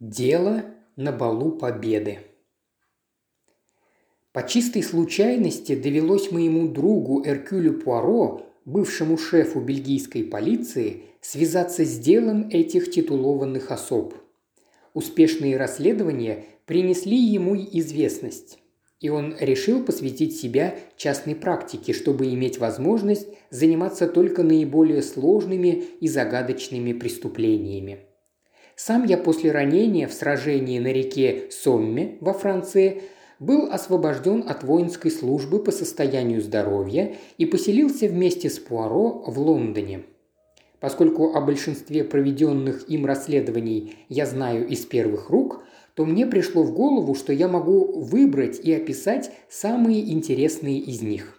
Дело на балу победы. По чистой случайности довелось моему другу Эркюлю Пуаро, бывшему шефу бельгийской полиции, связаться с делом этих титулованных особ. Успешные расследования принесли ему известность, и он решил посвятить себя частной практике, чтобы иметь возможность заниматься только наиболее сложными и загадочными преступлениями – сам я после ранения в сражении на реке Сомме во Франции был освобожден от воинской службы по состоянию здоровья и поселился вместе с Пуаро в Лондоне. Поскольку о большинстве проведенных им расследований я знаю из первых рук, то мне пришло в голову, что я могу выбрать и описать самые интересные из них.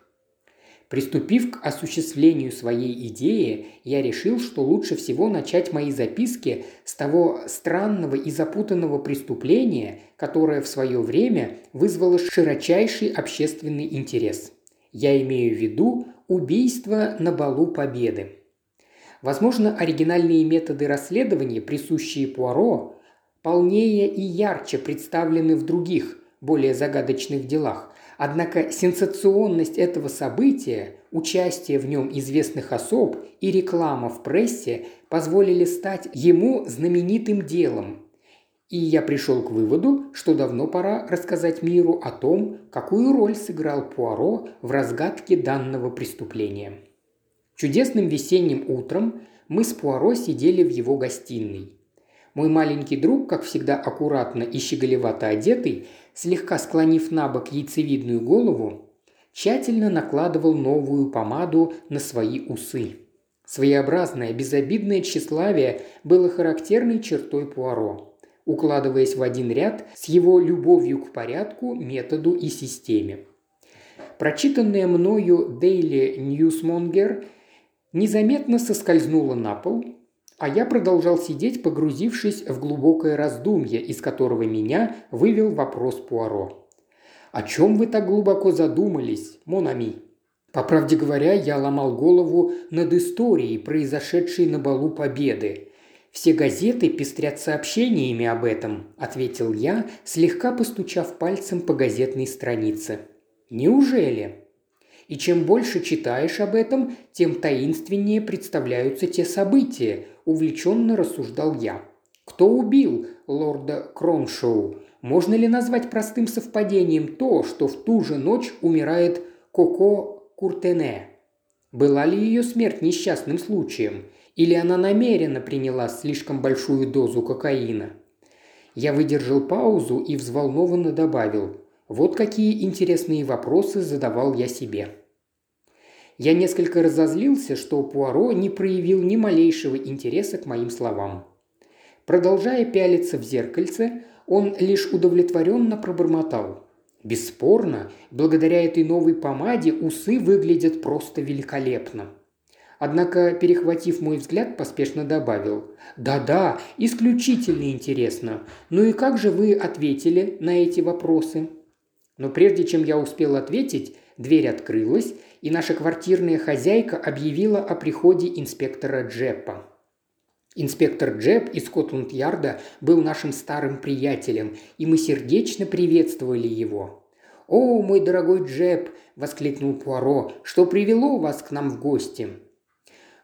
Приступив к осуществлению своей идеи, я решил, что лучше всего начать мои записки с того странного и запутанного преступления, которое в свое время вызвало широчайший общественный интерес. Я имею в виду убийство на балу Победы. Возможно, оригинальные методы расследования, присущие Пуаро, полнее и ярче представлены в других, более загадочных делах, Однако сенсационность этого события, участие в нем известных особ и реклама в прессе позволили стать ему знаменитым делом. И я пришел к выводу, что давно пора рассказать миру о том, какую роль сыграл Пуаро в разгадке данного преступления. Чудесным весенним утром мы с Пуаро сидели в его гостиной. Мой маленький друг, как всегда аккуратно и щеголевато одетый, слегка склонив на бок яйцевидную голову, тщательно накладывал новую помаду на свои усы. Своеобразное, безобидное тщеславие было характерной чертой Пуаро, укладываясь в один ряд с его любовью к порядку, методу и системе. Прочитанное мною Daily Newsmonger незаметно соскользнуло на пол, а я продолжал сидеть, погрузившись в глубокое раздумье, из которого меня вывел вопрос Пуаро. «О чем вы так глубоко задумались, Монами?» По правде говоря, я ломал голову над историей, произошедшей на балу Победы. «Все газеты пестрят сообщениями об этом», – ответил я, слегка постучав пальцем по газетной странице. «Неужели?» И чем больше читаешь об этом, тем таинственнее представляются те события, увлеченно рассуждал я. Кто убил лорда Кроншоу? Можно ли назвать простым совпадением то, что в ту же ночь умирает Коко Куртене? Была ли ее смерть несчастным случаем? Или она намеренно приняла слишком большую дозу кокаина? Я выдержал паузу и взволнованно добавил. Вот какие интересные вопросы задавал я себе. Я несколько разозлился, что Пуаро не проявил ни малейшего интереса к моим словам. Продолжая пялиться в зеркальце, он лишь удовлетворенно пробормотал. Бесспорно, благодаря этой новой помаде усы выглядят просто великолепно. Однако, перехватив мой взгляд, поспешно добавил. «Да-да, исключительно интересно. Ну и как же вы ответили на эти вопросы?» Но прежде чем я успел ответить, дверь открылась, и наша квартирная хозяйка объявила о приходе инспектора Джеппа. Инспектор Джеб из Скотланд-Ярда был нашим старым приятелем, и мы сердечно приветствовали его. «О, мой дорогой Джеб!» – воскликнул Пуаро. «Что привело вас к нам в гости?»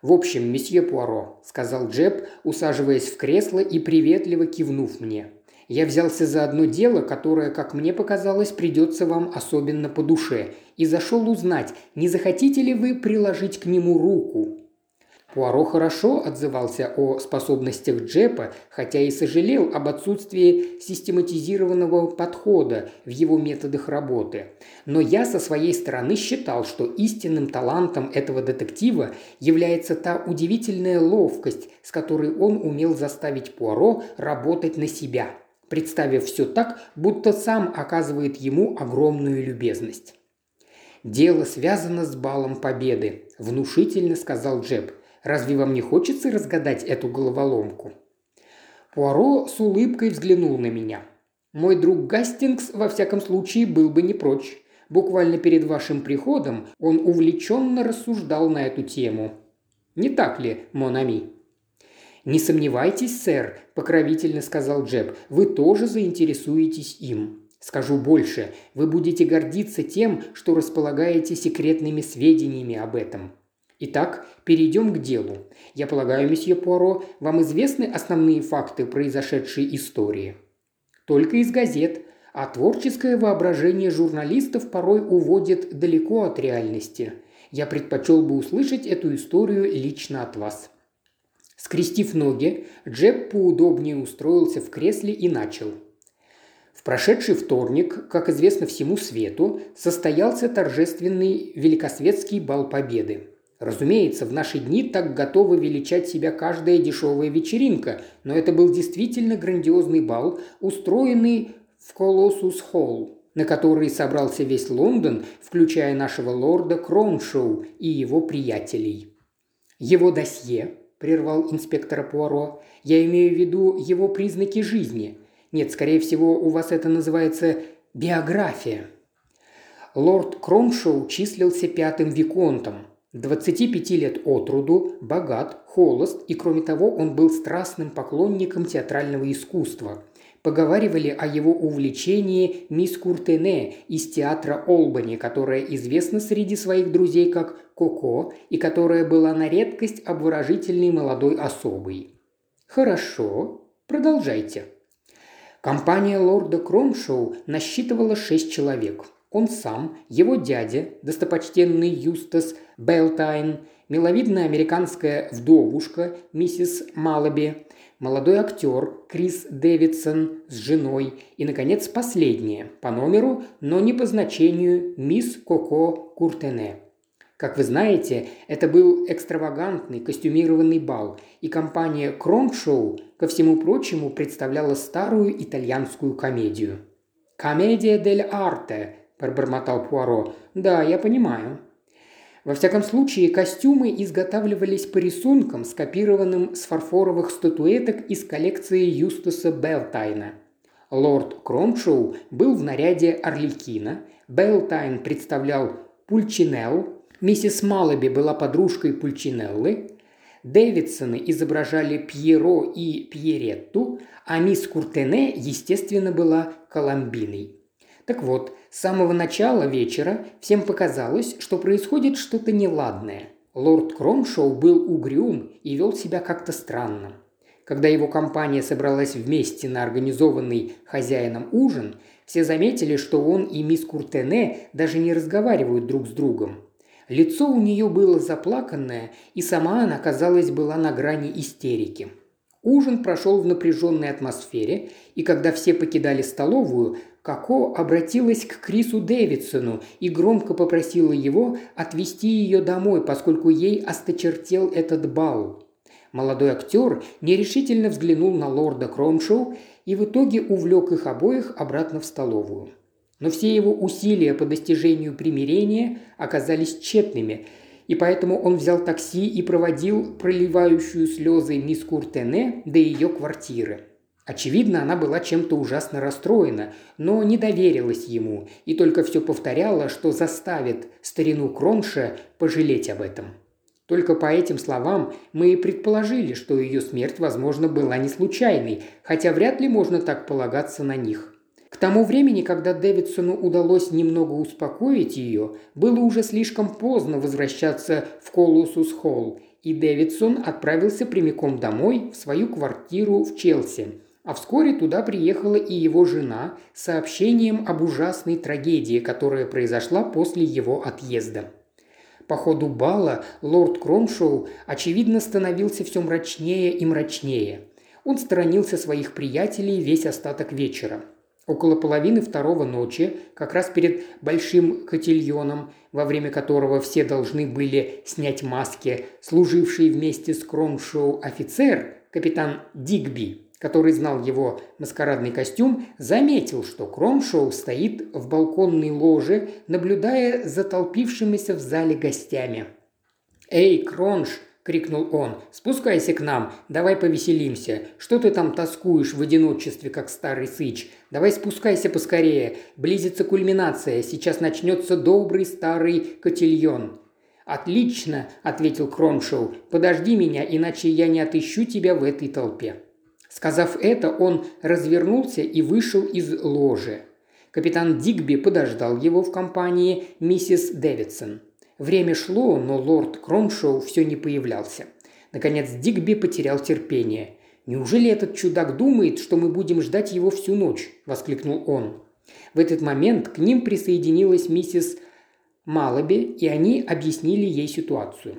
«В общем, месье Пуаро», – сказал Джеб, усаживаясь в кресло и приветливо кивнув мне. Я взялся за одно дело, которое, как мне показалось, придется вам особенно по душе, и зашел узнать, не захотите ли вы приложить к нему руку. Пуаро хорошо отзывался о способностях Джепа, хотя и сожалел об отсутствии систематизированного подхода в его методах работы. Но я со своей стороны считал, что истинным талантом этого детектива является та удивительная ловкость, с которой он умел заставить Пуаро работать на себя – представив все так, будто сам оказывает ему огромную любезность. «Дело связано с балом победы», – внушительно сказал Джеб. «Разве вам не хочется разгадать эту головоломку?» Пуаро с улыбкой взглянул на меня. «Мой друг Гастингс, во всяком случае, был бы не прочь. Буквально перед вашим приходом он увлеченно рассуждал на эту тему. Не так ли, Монами?» «Не сомневайтесь, сэр», – покровительно сказал Джеб, – «вы тоже заинтересуетесь им». Скажу больше, вы будете гордиться тем, что располагаете секретными сведениями об этом. Итак, перейдем к делу. Я полагаю, месье Пуаро, вам известны основные факты произошедшей истории? Только из газет, а творческое воображение журналистов порой уводит далеко от реальности. Я предпочел бы услышать эту историю лично от вас. Скрестив ноги, Джеб поудобнее устроился в кресле и начал. В прошедший вторник, как известно всему свету, состоялся торжественный Великосветский бал Победы. Разумеется, в наши дни так готова величать себя каждая дешевая вечеринка, но это был действительно грандиозный бал, устроенный в Колоссус Холл, на который собрался весь Лондон, включая нашего лорда Кроншоу и его приятелей. Его досье, прервал инспектора Пуаро, я имею в виду его признаки жизни. Нет, скорее всего, у вас это называется биография. Лорд Кроншоу числился пятым виконтом – 25 лет от роду, богат, холост и, кроме того, он был страстным поклонником театрального искусства. Поговаривали о его увлечении мисс Куртене из театра Олбани, которая известна среди своих друзей как Коко и которая была на редкость обворожительной молодой особой. «Хорошо, продолжайте», Компания лорда Кромшоу насчитывала шесть человек. Он сам, его дядя, достопочтенный Юстас Белтайн, миловидная американская вдовушка миссис Малаби, молодой актер Крис Дэвидсон с женой и, наконец, последняя, по номеру, но не по значению, мисс Коко Куртене. Как вы знаете, это был экстравагантный костюмированный бал, и компания Кромшоу, ко всему прочему, представляла старую итальянскую комедию. «Комедия дель арте», – пробормотал Пуаро. «Да, я понимаю». Во всяком случае, костюмы изготавливались по рисункам, скопированным с фарфоровых статуэток из коллекции Юстаса Белтайна. Лорд Кромшоу был в наряде Орликина, Белтайн представлял Пульчинелл, миссис Малаби была подружкой Пульчинеллы, Дэвидсоны изображали Пьеро и Пьеретту, а мисс Куртене, естественно, была Коломбиной. Так вот, с самого начала вечера всем показалось, что происходит что-то неладное. Лорд Кромшоу был угрюм и вел себя как-то странно. Когда его компания собралась вместе на организованный хозяином ужин, все заметили, что он и мисс Куртене даже не разговаривают друг с другом. Лицо у нее было заплаканное, и сама она, казалось, была на грани истерики. Ужин прошел в напряженной атмосфере, и когда все покидали столовую, Коко обратилась к Крису Дэвидсону и громко попросила его отвезти ее домой, поскольку ей осточертел этот бал. Молодой актер нерешительно взглянул на лорда Кромшоу и в итоге увлек их обоих обратно в столовую. Но все его усилия по достижению примирения оказались тщетными, и поэтому он взял такси и проводил проливающую слезы мисс Куртене до ее квартиры – Очевидно, она была чем-то ужасно расстроена, но не доверилась ему и только все повторяла, что заставит старину Кронша пожалеть об этом. Только по этим словам мы и предположили, что ее смерть, возможно, была не случайной, хотя вряд ли можно так полагаться на них. К тому времени, когда Дэвидсону удалось немного успокоить ее, было уже слишком поздно возвращаться в Колусус Холл, и Дэвидсон отправился прямиком домой в свою квартиру в Челси – а вскоре туда приехала и его жена с сообщением об ужасной трагедии, которая произошла после его отъезда. По ходу бала лорд Кромшоу, очевидно, становился все мрачнее и мрачнее. Он сторонился своих приятелей весь остаток вечера. Около половины второго ночи, как раз перед большим котельоном, во время которого все должны были снять маски, служивший вместе с Кромшоу офицер, капитан Дигби, который знал его маскарадный костюм, заметил, что Кромшоу стоит в балконной ложе, наблюдая за толпившимися в зале гостями. «Эй, Кронш!» – крикнул он. «Спускайся к нам, давай повеселимся. Что ты там тоскуешь в одиночестве, как старый сыч? Давай спускайся поскорее. Близится кульминация, сейчас начнется добрый старый котельон». «Отлично», – ответил Кроншоу. «Подожди меня, иначе я не отыщу тебя в этой толпе». Сказав это, он развернулся и вышел из ложи. Капитан Дигби подождал его в компании миссис Дэвидсон. Время шло, но лорд Кроншоу все не появлялся. Наконец Дигби потерял терпение. «Неужели этот чудак думает, что мы будем ждать его всю ночь?» – воскликнул он. В этот момент к ним присоединилась миссис Малаби, и они объяснили ей ситуацию.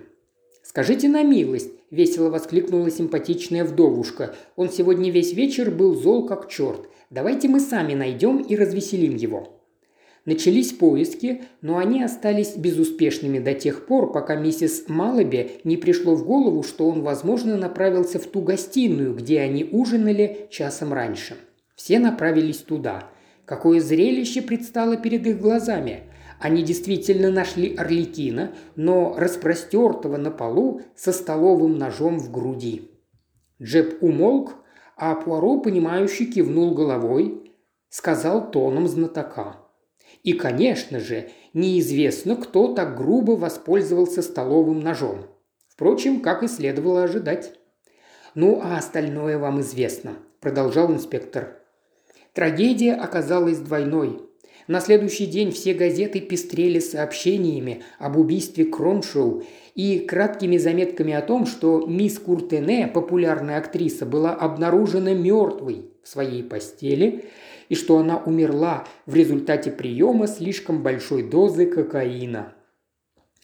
«Скажите на милость», – весело воскликнула симпатичная вдовушка. «Он сегодня весь вечер был зол как черт. Давайте мы сами найдем и развеселим его». Начались поиски, но они остались безуспешными до тех пор, пока миссис Малаби не пришло в голову, что он, возможно, направился в ту гостиную, где они ужинали часом раньше. Все направились туда. Какое зрелище предстало перед их глазами! Они действительно нашли Орликина, но распростертого на полу со столовым ножом в груди. Джеб умолк, а Пуаро, понимающий, кивнул головой, сказал тоном знатока. И, конечно же, неизвестно, кто так грубо воспользовался столовым ножом. Впрочем, как и следовало ожидать. «Ну, а остальное вам известно», – продолжал инспектор. Трагедия оказалась двойной. На следующий день все газеты пестрели сообщениями об убийстве Кроншоу и краткими заметками о том, что мисс Куртене, популярная актриса, была обнаружена мертвой в своей постели и что она умерла в результате приема слишком большой дозы кокаина.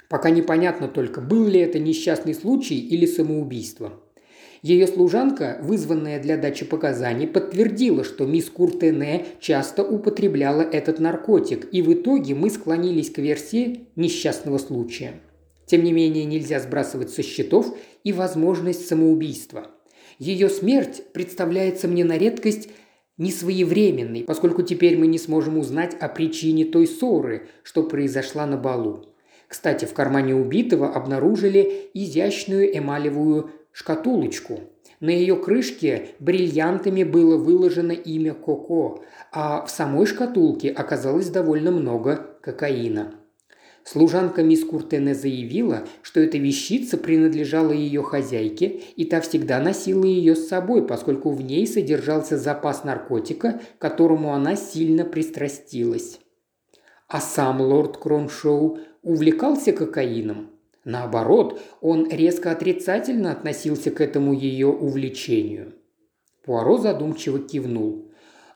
Пока непонятно только, был ли это несчастный случай или самоубийство. Ее служанка, вызванная для дачи показаний, подтвердила, что мисс Куртене часто употребляла этот наркотик, и в итоге мы склонились к версии несчастного случая. Тем не менее, нельзя сбрасывать со счетов и возможность самоубийства. Ее смерть представляется мне на редкость несвоевременной, поскольку теперь мы не сможем узнать о причине той ссоры, что произошла на балу. Кстати, в кармане убитого обнаружили изящную эмалевую шкатулочку. На ее крышке бриллиантами было выложено имя Коко, а в самой шкатулке оказалось довольно много кокаина. Служанка мисс Куртене заявила, что эта вещица принадлежала ее хозяйке, и та всегда носила ее с собой, поскольку в ней содержался запас наркотика, которому она сильно пристрастилась. А сам лорд Кроншоу увлекался кокаином. Наоборот, он резко отрицательно относился к этому ее увлечению. Пуаро задумчиво кивнул.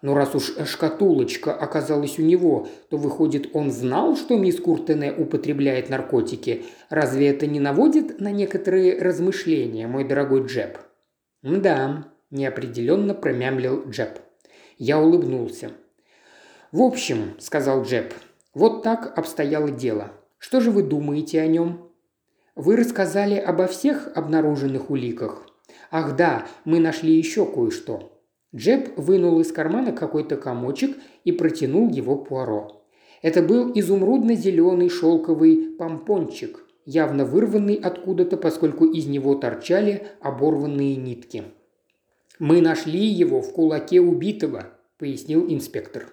Но раз уж шкатулочка оказалась у него, то выходит, он знал, что мисс Куртене употребляет наркотики. Разве это не наводит на некоторые размышления, мой дорогой Джеб? Да, неопределенно промямлил Джеб. Я улыбнулся. «В общем», – сказал Джеб, – «вот так обстояло дело. Что же вы думаете о нем?» Вы рассказали обо всех обнаруженных уликах? Ах да, мы нашли еще кое-что. Джеб вынул из кармана какой-то комочек и протянул его Пуаро. Это был изумрудно-зеленый шелковый помпончик, явно вырванный откуда-то, поскольку из него торчали оборванные нитки. «Мы нашли его в кулаке убитого», – пояснил инспектор.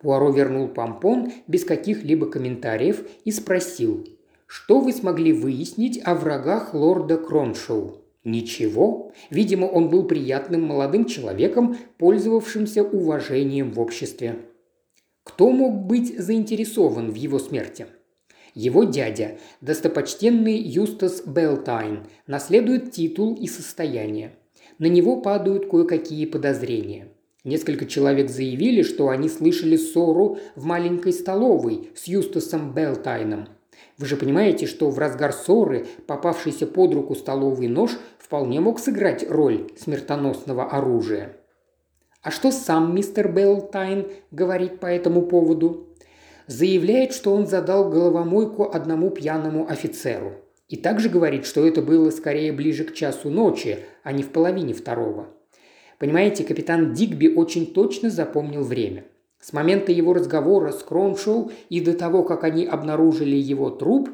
Пуаро вернул помпон без каких-либо комментариев и спросил, что вы смогли выяснить о врагах лорда Кроншоу? Ничего. Видимо, он был приятным молодым человеком, пользовавшимся уважением в обществе. Кто мог быть заинтересован в его смерти? Его дядя, достопочтенный Юстас Белтайн, наследует титул и состояние. На него падают кое-какие подозрения. Несколько человек заявили, что они слышали ссору в маленькой столовой с Юстасом Белтайном – вы же понимаете, что в разгар ссоры попавшийся под руку столовый нож вполне мог сыграть роль смертоносного оружия. А что сам мистер Белтайн говорит по этому поводу? Заявляет, что он задал головомойку одному пьяному офицеру. И также говорит, что это было скорее ближе к часу ночи, а не в половине второго. Понимаете, капитан Дигби очень точно запомнил время – с момента его разговора с Кромшоу и до того, как они обнаружили его труп,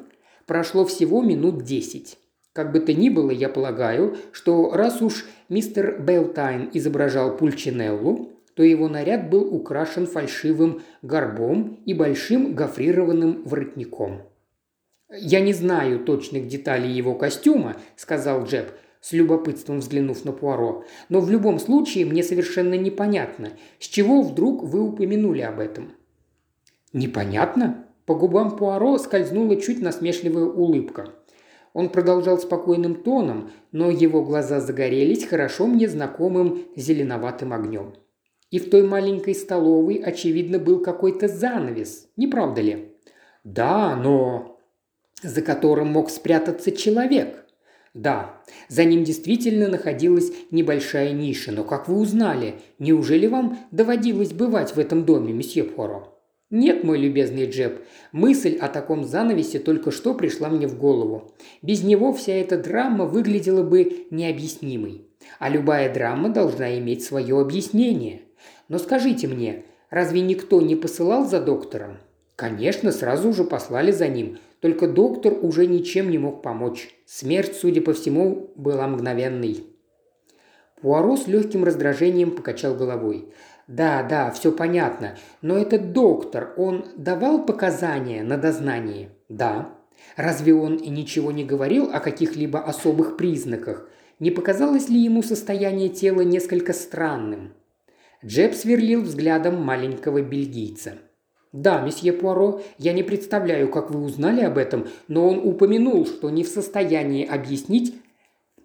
прошло всего минут десять. Как бы то ни было, я полагаю, что раз уж мистер Белтайн изображал Пульчинеллу, то его наряд был украшен фальшивым горбом и большим гофрированным воротником. «Я не знаю точных деталей его костюма», – сказал Джеб, с любопытством взглянув на Пуаро. «Но в любом случае мне совершенно непонятно, с чего вдруг вы упомянули об этом». «Непонятно?» По губам Пуаро скользнула чуть насмешливая улыбка. Он продолжал спокойным тоном, но его глаза загорелись хорошо мне знакомым зеленоватым огнем. И в той маленькой столовой, очевидно, был какой-то занавес, не правда ли? Да, но... За которым мог спрятаться человек. Да, за ним действительно находилась небольшая ниша, но как вы узнали? Неужели вам доводилось бывать в этом доме, месье Пуаро? «Нет, мой любезный Джеб, мысль о таком занавесе только что пришла мне в голову. Без него вся эта драма выглядела бы необъяснимой. А любая драма должна иметь свое объяснение. Но скажите мне, разве никто не посылал за доктором? Конечно, сразу же послали за ним, только доктор уже ничем не мог помочь. Смерть, судя по всему, была мгновенной. Пуаро с легким раздражением покачал головой. «Да, да, все понятно. Но этот доктор, он давал показания на дознании?» «Да». «Разве он ничего не говорил о каких-либо особых признаках? Не показалось ли ему состояние тела несколько странным?» Джеб сверлил взглядом маленького бельгийца. «Да, месье Пуаро, я не представляю, как вы узнали об этом, но он упомянул, что не в состоянии объяснить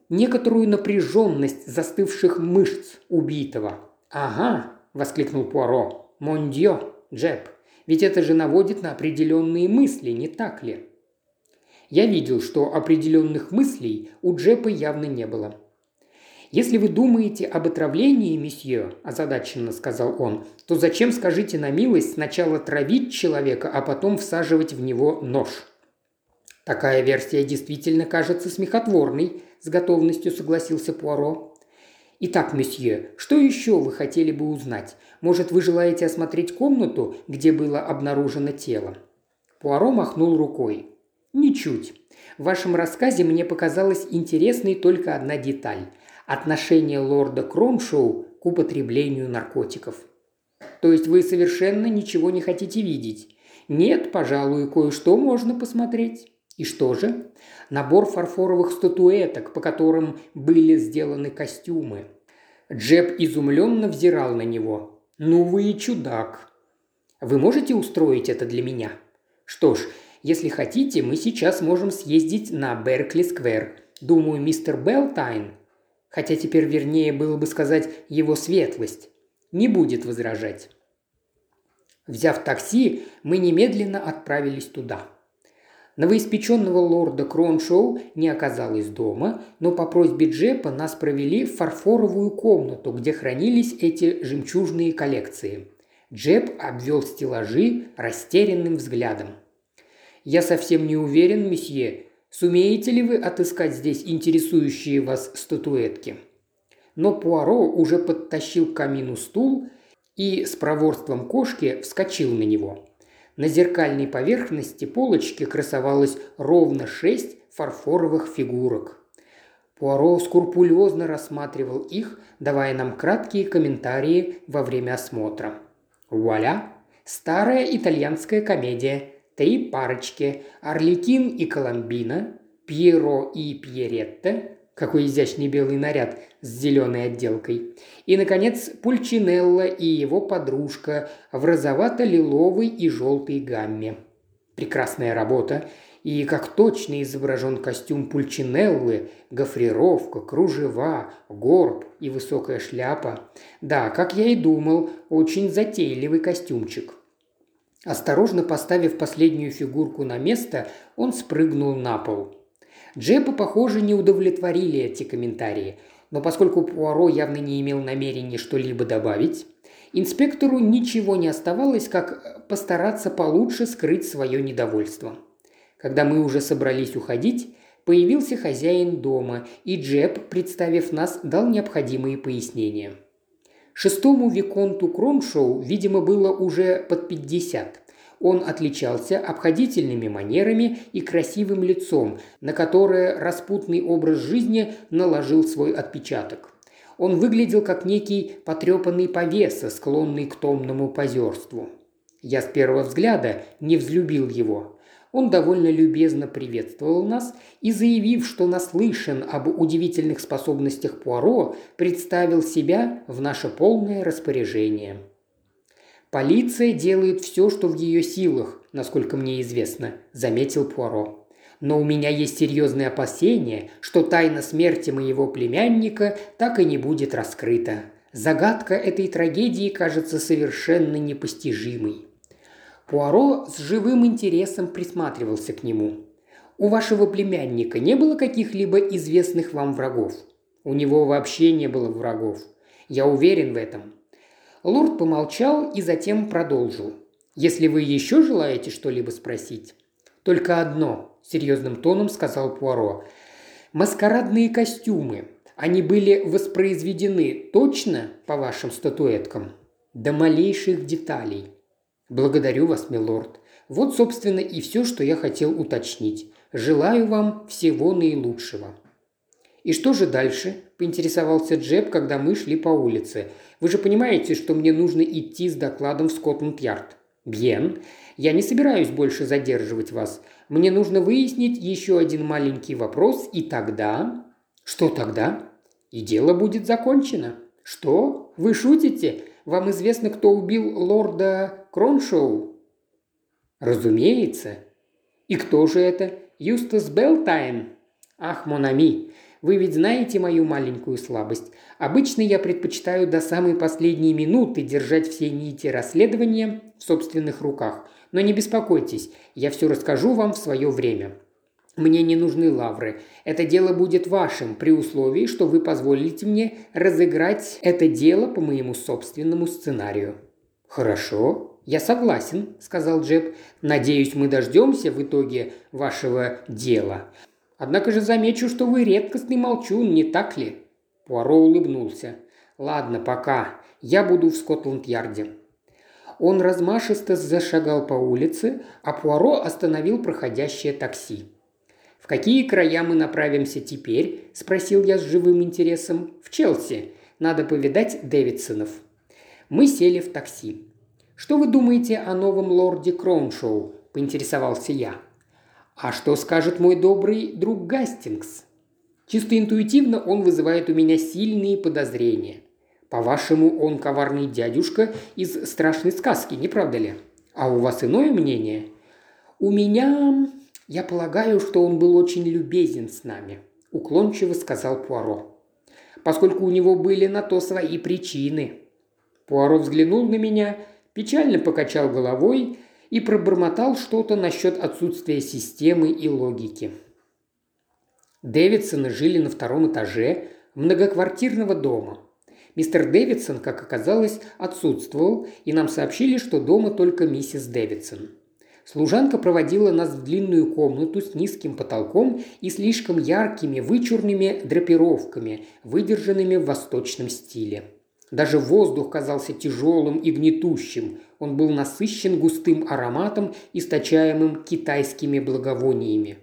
некоторую напряженность застывших мышц убитого». «Ага, – воскликнул Пуаро. «Мондьё, Джеб, ведь это же наводит на определенные мысли, не так ли?» Я видел, что определенных мыслей у Джепа явно не было. «Если вы думаете об отравлении, месье», – озадаченно сказал он, – «то зачем, скажите на милость, сначала травить человека, а потом всаживать в него нож?» «Такая версия действительно кажется смехотворной», – с готовностью согласился Пуаро. «Итак, месье, что еще вы хотели бы узнать? Может, вы желаете осмотреть комнату, где было обнаружено тело?» Пуаро махнул рукой. «Ничуть. В вашем рассказе мне показалась интересной только одна деталь – отношение лорда Кромшоу к употреблению наркотиков. То есть вы совершенно ничего не хотите видеть? Нет, пожалуй, кое-что можно посмотреть. И что же? Набор фарфоровых статуэток, по которым были сделаны костюмы. Джеб изумленно взирал на него. «Ну вы и чудак!» «Вы можете устроить это для меня?» «Что ж, если хотите, мы сейчас можем съездить на Беркли-сквер. Думаю, мистер Белтайн, хотя теперь вернее было бы сказать его светлость, не будет возражать». Взяв такси, мы немедленно отправились туда – Новоиспеченного лорда Кроншоу не оказалось дома, но по просьбе Джепа нас провели в фарфоровую комнату, где хранились эти жемчужные коллекции. Джеп обвел стеллажи растерянным взглядом. «Я совсем не уверен, месье, сумеете ли вы отыскать здесь интересующие вас статуэтки?» Но Пуаро уже подтащил к камину стул и с проворством кошки вскочил на него. На зеркальной поверхности полочки красовалось ровно шесть фарфоровых фигурок. Пуаро скрупулезно рассматривал их, давая нам краткие комментарии во время осмотра. Вуаля! Старая итальянская комедия. Три парочки – Орликин и Коломбина, Пьеро и Пьеретта, какой изящный белый наряд с зеленой отделкой. И, наконец, Пульчинелла и его подружка в розовато-лиловой и желтой гамме. Прекрасная работа. И как точно изображен костюм Пульчинеллы, гофрировка, кружева, горб и высокая шляпа. Да, как я и думал, очень затейливый костюмчик. Осторожно поставив последнюю фигурку на место, он спрыгнул на пол – Джепа, похоже, не удовлетворили эти комментарии, но поскольку Пуаро явно не имел намерения что-либо добавить, инспектору ничего не оставалось, как постараться получше скрыть свое недовольство. Когда мы уже собрались уходить, появился хозяин дома, и Джеб, представив нас, дал необходимые пояснения. Шестому Виконту Кроншоу, видимо, было уже под пятьдесят. Он отличался обходительными манерами и красивым лицом, на которое распутный образ жизни наложил свой отпечаток. Он выглядел как некий потрепанный повеса, склонный к томному позерству. Я с первого взгляда не взлюбил его. Он довольно любезно приветствовал нас и, заявив, что наслышан об удивительных способностях Пуаро, представил себя в наше полное распоряжение. «Полиция делает все, что в ее силах, насколько мне известно», – заметил Пуаро. «Но у меня есть серьезные опасения, что тайна смерти моего племянника так и не будет раскрыта. Загадка этой трагедии кажется совершенно непостижимой. Пуаро с живым интересом присматривался к нему. «У вашего племянника не было каких-либо известных вам врагов?» «У него вообще не было врагов. Я уверен в этом». Лорд помолчал и затем продолжил. «Если вы еще желаете что-либо спросить?» «Только одно», – серьезным тоном сказал Пуаро. «Маскарадные костюмы. Они были воспроизведены точно по вашим статуэткам?» «До малейших деталей», «Благодарю вас, милорд. Вот, собственно, и все, что я хотел уточнить. Желаю вам всего наилучшего». «И что же дальше?» – поинтересовался Джеб, когда мы шли по улице. «Вы же понимаете, что мне нужно идти с докладом в Скотланд-Ярд?» «Бьен. Я не собираюсь больше задерживать вас. Мне нужно выяснить еще один маленький вопрос, и тогда...» «Что тогда?» «И дело будет закончено». «Что? Вы шутите? Вам известно, кто убил лорда Кроншоу?» «Разумеется». «И кто же это? Юстас Белтайн?» «Ах, Монами, вы ведь знаете мою маленькую слабость. Обычно я предпочитаю до самой последней минуты держать все нити расследования в собственных руках. Но не беспокойтесь, я все расскажу вам в свое время. Мне не нужны лавры. Это дело будет вашим, при условии, что вы позволите мне разыграть это дело по моему собственному сценарию». «Хорошо, я согласен», – сказал Джеб. «Надеюсь, мы дождемся в итоге вашего дела. Однако же замечу, что вы редкостный молчун, не так ли?» Пуаро улыбнулся. «Ладно, пока. Я буду в Скотланд-Ярде». Он размашисто зашагал по улице, а Пуаро остановил проходящее такси какие края мы направимся теперь?» – спросил я с живым интересом. «В Челси. Надо повидать Дэвидсонов». Мы сели в такси. «Что вы думаете о новом лорде Кроншоу?» – поинтересовался я. «А что скажет мой добрый друг Гастингс?» Чисто интуитивно он вызывает у меня сильные подозрения. По-вашему, он коварный дядюшка из страшной сказки, не правда ли? А у вас иное мнение? У меня «Я полагаю, что он был очень любезен с нами», – уклончиво сказал Пуаро. «Поскольку у него были на то свои причины». Пуаро взглянул на меня, печально покачал головой и пробормотал что-то насчет отсутствия системы и логики. Дэвидсоны жили на втором этаже многоквартирного дома. Мистер Дэвидсон, как оказалось, отсутствовал, и нам сообщили, что дома только миссис Дэвидсон. Служанка проводила нас в длинную комнату с низким потолком и слишком яркими вычурными драпировками, выдержанными в восточном стиле. Даже воздух казался тяжелым и гнетущим. Он был насыщен густым ароматом, источаемым китайскими благовониями.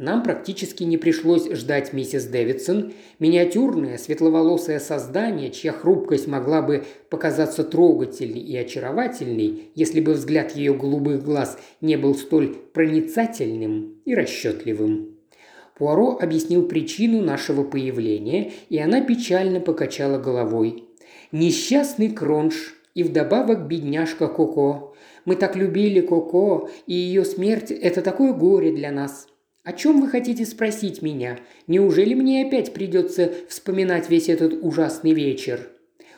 Нам практически не пришлось ждать миссис Дэвидсон, миниатюрное светловолосое создание, чья хрупкость могла бы показаться трогательной и очаровательной, если бы взгляд ее голубых глаз не был столь проницательным и расчетливым. Пуаро объяснил причину нашего появления, и она печально покачала головой. «Несчастный Кронш и вдобавок бедняжка Коко. Мы так любили Коко, и ее смерть – это такое горе для нас. «О чем вы хотите спросить меня? Неужели мне опять придется вспоминать весь этот ужасный вечер?»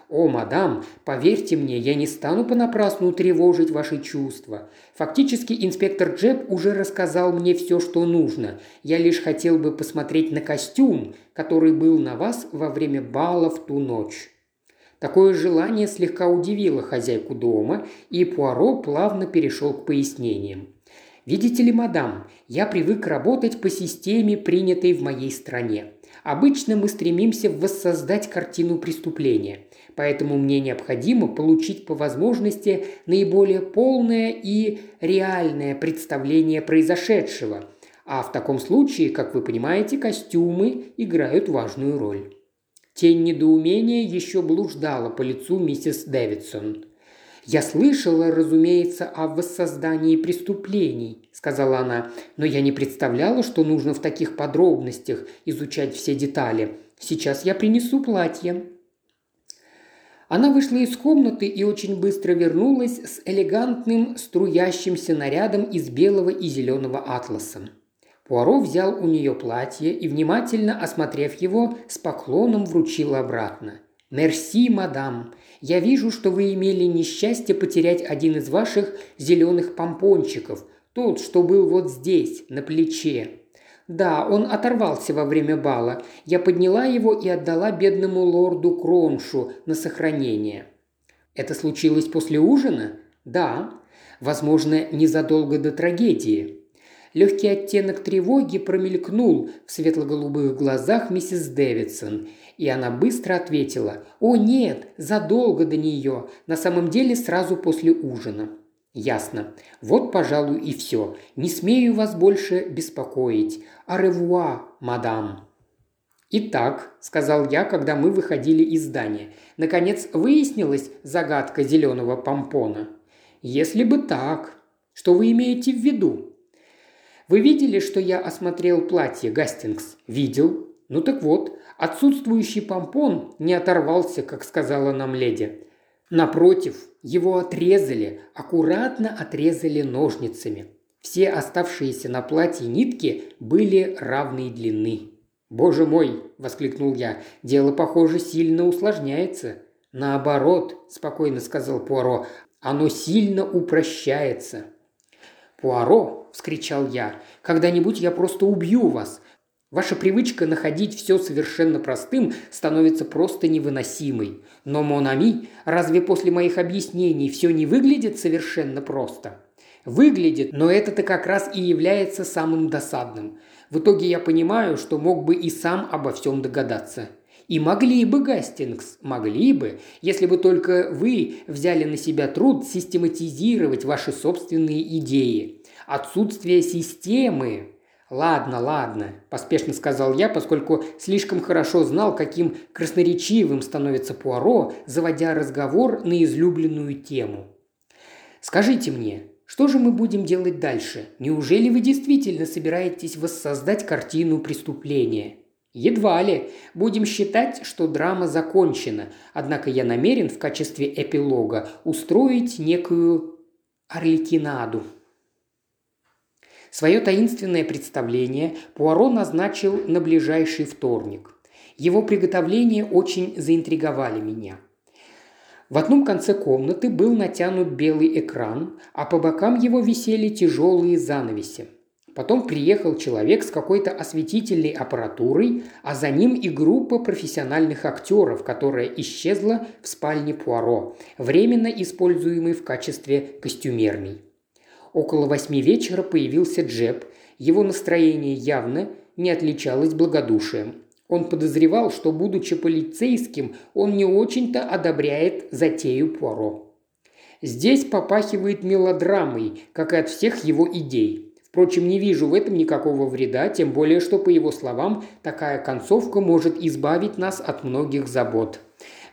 «О, мадам, поверьте мне, я не стану понапрасну тревожить ваши чувства. Фактически инспектор Джеб уже рассказал мне все, что нужно. Я лишь хотел бы посмотреть на костюм, который был на вас во время бала в ту ночь». Такое желание слегка удивило хозяйку дома, и Пуаро плавно перешел к пояснениям. Видите ли, мадам, я привык работать по системе, принятой в моей стране. Обычно мы стремимся воссоздать картину преступления, поэтому мне необходимо получить по возможности наиболее полное и реальное представление произошедшего. А в таком случае, как вы понимаете, костюмы играют важную роль. Тень недоумения еще блуждала по лицу миссис Дэвидсон. «Я слышала, разумеется, о воссоздании преступлений», – сказала она, – «но я не представляла, что нужно в таких подробностях изучать все детали. Сейчас я принесу платье». Она вышла из комнаты и очень быстро вернулась с элегантным струящимся нарядом из белого и зеленого атласа. Пуаро взял у нее платье и, внимательно осмотрев его, с поклоном вручил обратно. «Мерси, мадам. Я вижу, что вы имели несчастье потерять один из ваших зеленых помпончиков, тот, что был вот здесь, на плече. Да, он оторвался во время бала. Я подняла его и отдала бедному лорду Кроншу на сохранение. Это случилось после ужина? Да. Возможно, незадолго до трагедии. Легкий оттенок тревоги промелькнул в светло-голубых глазах миссис Дэвидсон, и она быстро ответила «О нет, задолго до нее, на самом деле сразу после ужина». «Ясно. Вот, пожалуй, и все. Не смею вас больше беспокоить. Аревуа, мадам». «Итак», – сказал я, когда мы выходили из здания, – «наконец выяснилась загадка зеленого помпона». «Если бы так. Что вы имеете в виду?» «Вы видели, что я осмотрел платье, Гастингс?» «Видел. Ну так вот, отсутствующий помпон не оторвался, как сказала нам леди. Напротив, его отрезали, аккуратно отрезали ножницами. Все оставшиеся на платье нитки были равной длины. «Боже мой!» – воскликнул я. «Дело, похоже, сильно усложняется». «Наоборот», – спокойно сказал Пуаро, – «оно сильно упрощается». «Пуаро!» – вскричал я. «Когда-нибудь я просто убью вас. Ваша привычка находить все совершенно простым становится просто невыносимой. Но, Монами, разве после моих объяснений все не выглядит совершенно просто? Выглядит, но это-то как раз и является самым досадным. В итоге я понимаю, что мог бы и сам обо всем догадаться. И могли бы, Гастингс, могли бы, если бы только вы взяли на себя труд систематизировать ваши собственные идеи. Отсутствие системы «Ладно, ладно», – поспешно сказал я, поскольку слишком хорошо знал, каким красноречивым становится Пуаро, заводя разговор на излюбленную тему. «Скажите мне, что же мы будем делать дальше? Неужели вы действительно собираетесь воссоздать картину преступления?» Едва ли. Будем считать, что драма закончена, однако я намерен в качестве эпилога устроить некую Орликинаду. Свое таинственное представление Пуаро назначил на ближайший вторник. Его приготовления очень заинтриговали меня. В одном конце комнаты был натянут белый экран, а по бокам его висели тяжелые занавеси. Потом приехал человек с какой-то осветительной аппаратурой, а за ним и группа профессиональных актеров, которая исчезла в спальне Пуаро, временно используемой в качестве костюмерной. Около восьми вечера появился Джеб. Его настроение явно не отличалось благодушием. Он подозревал, что, будучи полицейским, он не очень-то одобряет затею Пуаро. Здесь попахивает мелодрамой, как и от всех его идей. Впрочем, не вижу в этом никакого вреда, тем более, что, по его словам, такая концовка может избавить нас от многих забот.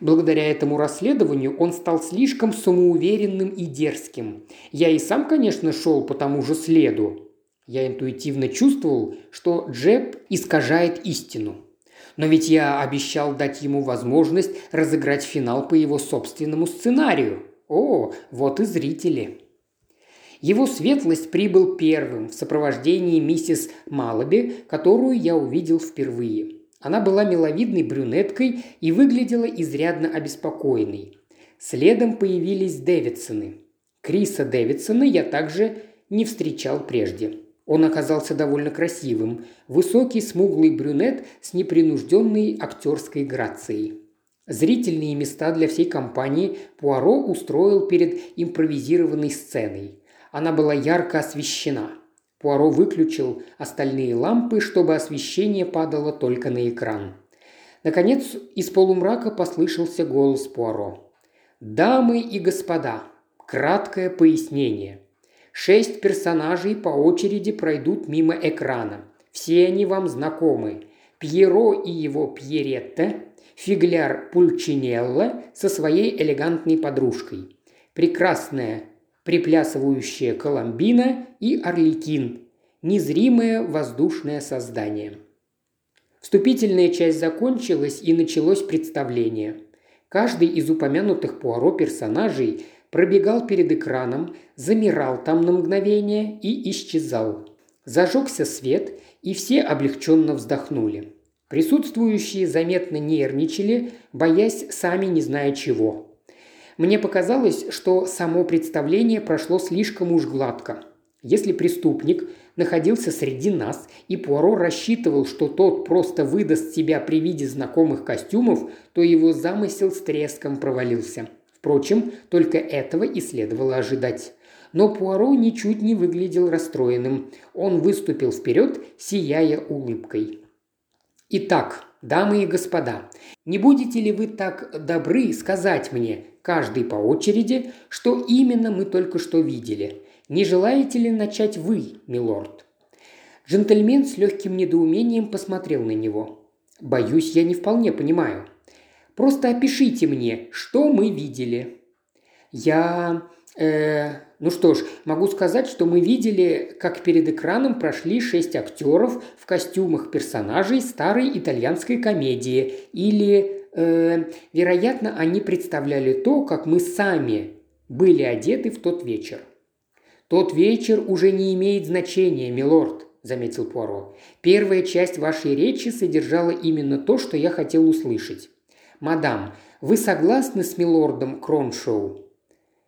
Благодаря этому расследованию он стал слишком самоуверенным и дерзким. Я и сам, конечно, шел по тому же следу. Я интуитивно чувствовал, что Джеб искажает истину. Но ведь я обещал дать ему возможность разыграть финал по его собственному сценарию. О, вот и зрители. Его светлость прибыл первым в сопровождении миссис Малаби, которую я увидел впервые – она была миловидной брюнеткой и выглядела изрядно обеспокоенной. Следом появились Дэвидсоны. Криса Дэвидсона я также не встречал прежде. Он оказался довольно красивым, высокий смуглый брюнет с непринужденной актерской грацией. Зрительные места для всей компании Пуаро устроил перед импровизированной сценой. Она была ярко освещена. Пуаро выключил остальные лампы, чтобы освещение падало только на экран. Наконец, из полумрака послышался голос Пуаро. «Дамы и господа, краткое пояснение. Шесть персонажей по очереди пройдут мимо экрана. Все они вам знакомы. Пьеро и его Пьеретта, фигляр Пульчинелло со своей элегантной подружкой. прекрасная приплясывающая Коломбина и Орликин, незримое воздушное создание. Вступительная часть закончилась и началось представление. Каждый из упомянутых Пуаро персонажей пробегал перед экраном, замирал там на мгновение и исчезал. Зажегся свет, и все облегченно вздохнули. Присутствующие заметно нервничали, боясь сами не зная чего. Мне показалось, что само представление прошло слишком уж гладко. Если преступник находился среди нас, и Пуаро рассчитывал, что тот просто выдаст себя при виде знакомых костюмов, то его замысел с треском провалился. Впрочем, только этого и следовало ожидать. Но Пуаро ничуть не выглядел расстроенным. Он выступил вперед, сияя улыбкой. «Итак, дамы и господа, не будете ли вы так добры сказать мне, каждый по очереди, что именно мы только что видели. Не желаете ли начать вы, милорд?» Джентльмен с легким недоумением посмотрел на него. «Боюсь, я не вполне понимаю. Просто опишите мне, что мы видели». «Я... Э, ну что ж, могу сказать, что мы видели, как перед экраном прошли шесть актеров в костюмах персонажей старой итальянской комедии или э, вероятно, они представляли то, как мы сами были одеты в тот вечер. «Тот вечер уже не имеет значения, милорд», – заметил Пуаро. «Первая часть вашей речи содержала именно то, что я хотел услышать. Мадам, вы согласны с милордом Кроншоу?»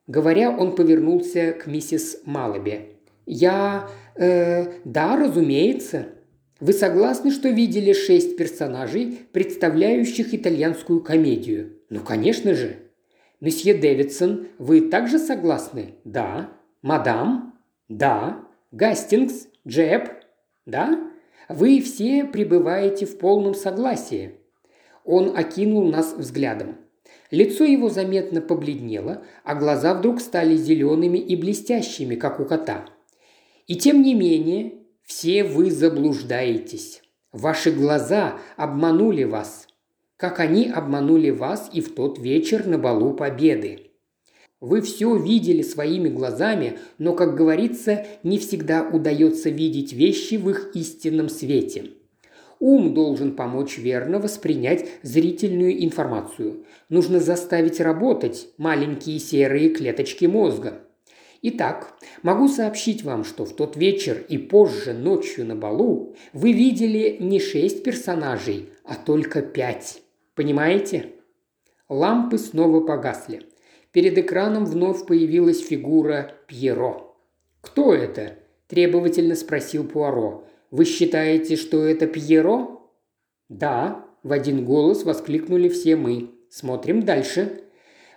Говоря, он повернулся к миссис Малаби. «Я... Э, да, разумеется», вы согласны, что видели шесть персонажей, представляющих итальянскую комедию? Ну, конечно же. Месье Дэвидсон, вы также согласны? Да. Мадам? Да. Гастингс? Джеб? Да. Вы все пребываете в полном согласии. Он окинул нас взглядом. Лицо его заметно побледнело, а глаза вдруг стали зелеными и блестящими, как у кота. И тем не менее, все вы заблуждаетесь. Ваши глаза обманули вас, как они обманули вас и в тот вечер на балу Победы. Вы все видели своими глазами, но, как говорится, не всегда удается видеть вещи в их истинном свете. Ум должен помочь верно воспринять зрительную информацию. Нужно заставить работать маленькие серые клеточки мозга – Итак, могу сообщить вам, что в тот вечер и позже ночью на балу вы видели не шесть персонажей, а только пять. Понимаете? Лампы снова погасли. Перед экраном вновь появилась фигура Пьеро. «Кто это?» – требовательно спросил Пуаро. «Вы считаете, что это Пьеро?» «Да», – в один голос воскликнули все мы. «Смотрим дальше».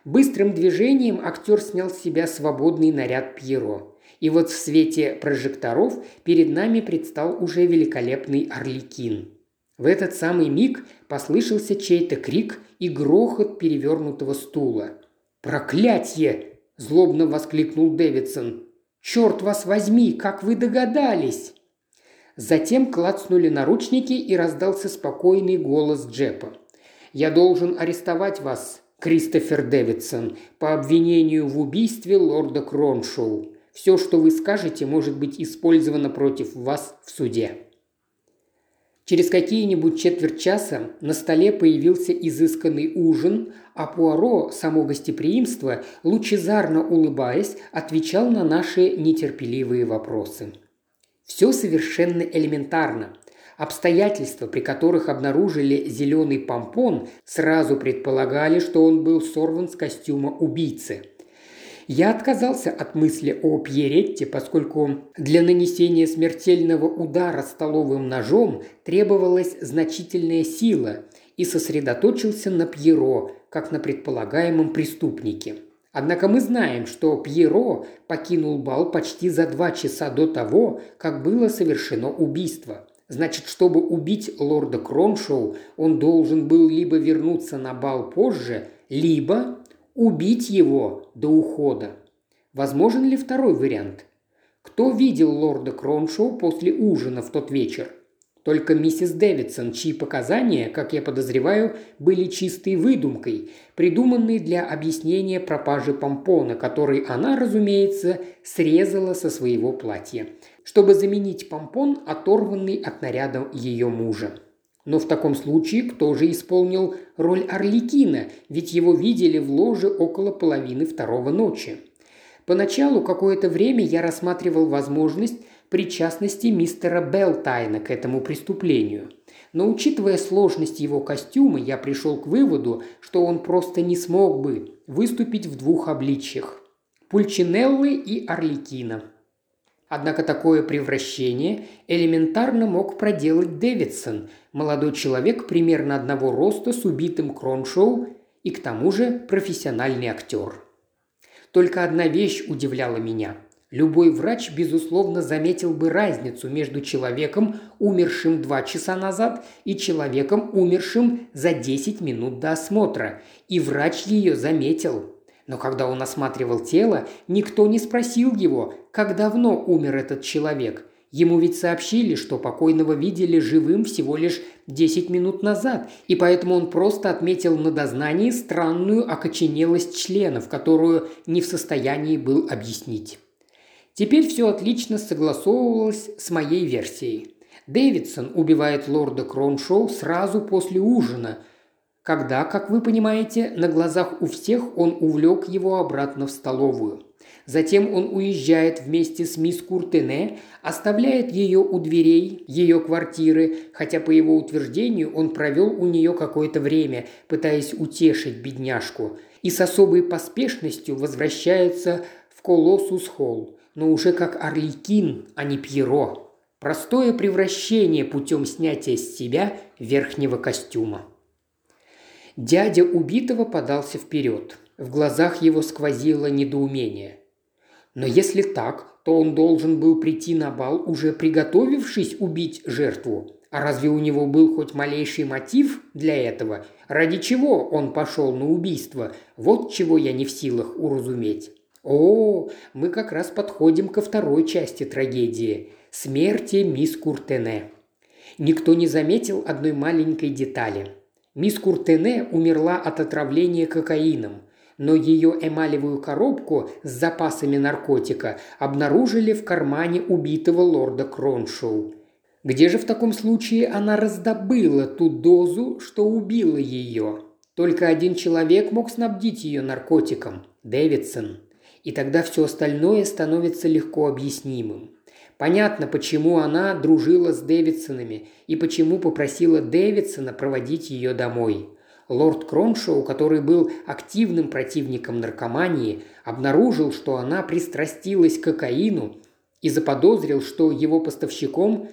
Быстрым движением актер снял с себя свободный наряд Пьеро. И вот в свете прожекторов перед нами предстал уже великолепный Орликин. В этот самый миг послышался чей-то крик и грохот перевернутого стула. «Проклятье!» – злобно воскликнул Дэвидсон. «Черт вас возьми, как вы догадались!» Затем клацнули наручники и раздался спокойный голос Джепа. «Я должен арестовать вас, Кристофер Дэвидсон, по обвинению в убийстве лорда Кроншоу. Все, что вы скажете, может быть использовано против вас в суде». Через какие-нибудь четверть часа на столе появился изысканный ужин, а Пуаро, само гостеприимство, лучезарно улыбаясь, отвечал на наши нетерпеливые вопросы. Все совершенно элементарно. Обстоятельства, при которых обнаружили зеленый помпон, сразу предполагали, что он был сорван с костюма убийцы. Я отказался от мысли о Пьеретте, поскольку для нанесения смертельного удара столовым ножом требовалась значительная сила, и сосредоточился на Пьеро, как на предполагаемом преступнике. Однако мы знаем, что Пьеро покинул бал почти за два часа до того, как было совершено убийство – Значит, чтобы убить лорда Кроншоу, он должен был либо вернуться на бал позже, либо убить его до ухода. Возможен ли второй вариант? Кто видел лорда Кроншоу после ужина в тот вечер? Только миссис Дэвидсон, чьи показания, как я подозреваю, были чистой выдумкой, придуманной для объяснения пропажи помпона, который она, разумеется, срезала со своего платья, чтобы заменить помпон, оторванный от наряда ее мужа. Но в таком случае кто же исполнил роль Орликина, ведь его видели в ложе около половины второго ночи. Поначалу какое-то время я рассматривал возможность причастности мистера Белтайна к этому преступлению. Но учитывая сложность его костюма, я пришел к выводу, что он просто не смог бы выступить в двух обличьях – Пульчинеллы и Орликина. Однако такое превращение элементарно мог проделать Дэвидсон, молодой человек примерно одного роста с убитым Кроншоу и к тому же профессиональный актер. Только одна вещь удивляла меня. Любой врач, безусловно, заметил бы разницу между человеком, умершим два часа назад, и человеком, умершим за 10 минут до осмотра. И врач ее заметил. Но когда он осматривал тело, никто не спросил его, как давно умер этот человек. Ему ведь сообщили, что покойного видели живым всего лишь 10 минут назад, и поэтому он просто отметил на дознании странную окоченелость членов, которую не в состоянии был объяснить. Теперь все отлично согласовывалось с моей версией. Дэвидсон убивает лорда Кроншоу сразу после ужина, когда, как вы понимаете, на глазах у всех он увлек его обратно в столовую. Затем он уезжает вместе с мисс Куртене, оставляет ее у дверей ее квартиры, хотя по его утверждению он провел у нее какое-то время, пытаясь утешить бедняжку, и с особой поспешностью возвращается в Колоссус Холл но уже как Орликин, а не Пьеро. Простое превращение путем снятия с себя верхнего костюма. Дядя убитого подался вперед. В глазах его сквозило недоумение. Но если так, то он должен был прийти на бал, уже приготовившись убить жертву. А разве у него был хоть малейший мотив для этого? Ради чего он пошел на убийство? Вот чего я не в силах уразуметь. О, мы как раз подходим ко второй части трагедии – смерти мисс Куртене. Никто не заметил одной маленькой детали. Мисс Куртене умерла от отравления кокаином, но ее эмалевую коробку с запасами наркотика обнаружили в кармане убитого лорда Кроншоу. Где же в таком случае она раздобыла ту дозу, что убила ее? Только один человек мог снабдить ее наркотиком – Дэвидсон – и тогда все остальное становится легко объяснимым. Понятно, почему она дружила с Дэвидсонами и почему попросила Дэвидсона проводить ее домой. Лорд Кроншоу, который был активным противником наркомании, обнаружил, что она пристрастилась к кокаину и заподозрил, что его поставщиком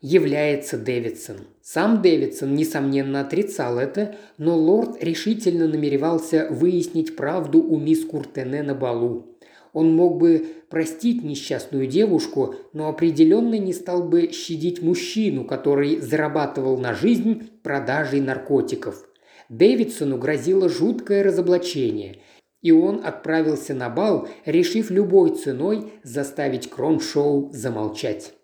является Дэвидсон. Сам Дэвидсон, несомненно, отрицал это, но лорд решительно намеревался выяснить правду у мисс Куртене на балу. Он мог бы простить несчастную девушку, но определенно не стал бы щадить мужчину, который зарабатывал на жизнь продажей наркотиков. Дэвидсону грозило жуткое разоблачение, и он отправился на бал, решив любой ценой заставить Кроншоу замолчать.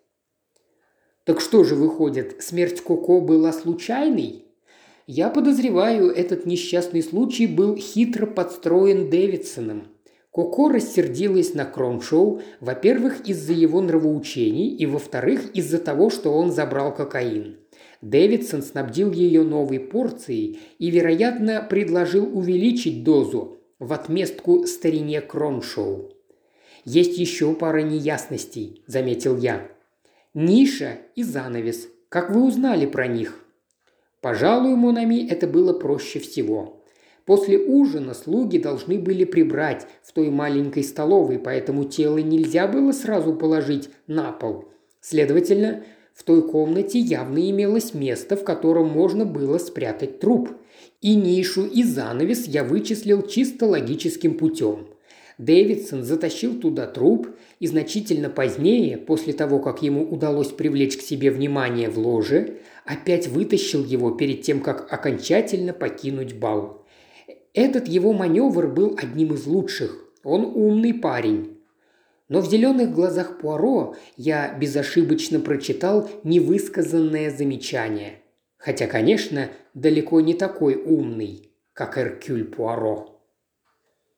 Так что же выходит, смерть Коко была случайной? Я подозреваю, этот несчастный случай был хитро подстроен Дэвидсоном. Коко рассердилась на Кромшоу, во-первых, из-за его нравоучений, и, во-вторых, из-за того, что он забрал кокаин. Дэвидсон снабдил ее новой порцией и, вероятно, предложил увеличить дозу в отместку старине Кромшоу. «Есть еще пара неясностей», – заметил я. Ниша и занавес. Как вы узнали про них?» Пожалуй, Монами это было проще всего. После ужина слуги должны были прибрать в той маленькой столовой, поэтому тело нельзя было сразу положить на пол. Следовательно, в той комнате явно имелось место, в котором можно было спрятать труп. И нишу, и занавес я вычислил чисто логическим путем. Дэвидсон затащил туда труп и значительно позднее, после того, как ему удалось привлечь к себе внимание в ложе, опять вытащил его перед тем, как окончательно покинуть бал. Этот его маневр был одним из лучших. Он умный парень. Но в зеленых глазах Пуаро я безошибочно прочитал невысказанное замечание. Хотя, конечно, далеко не такой умный, как Эркюль Пуаро.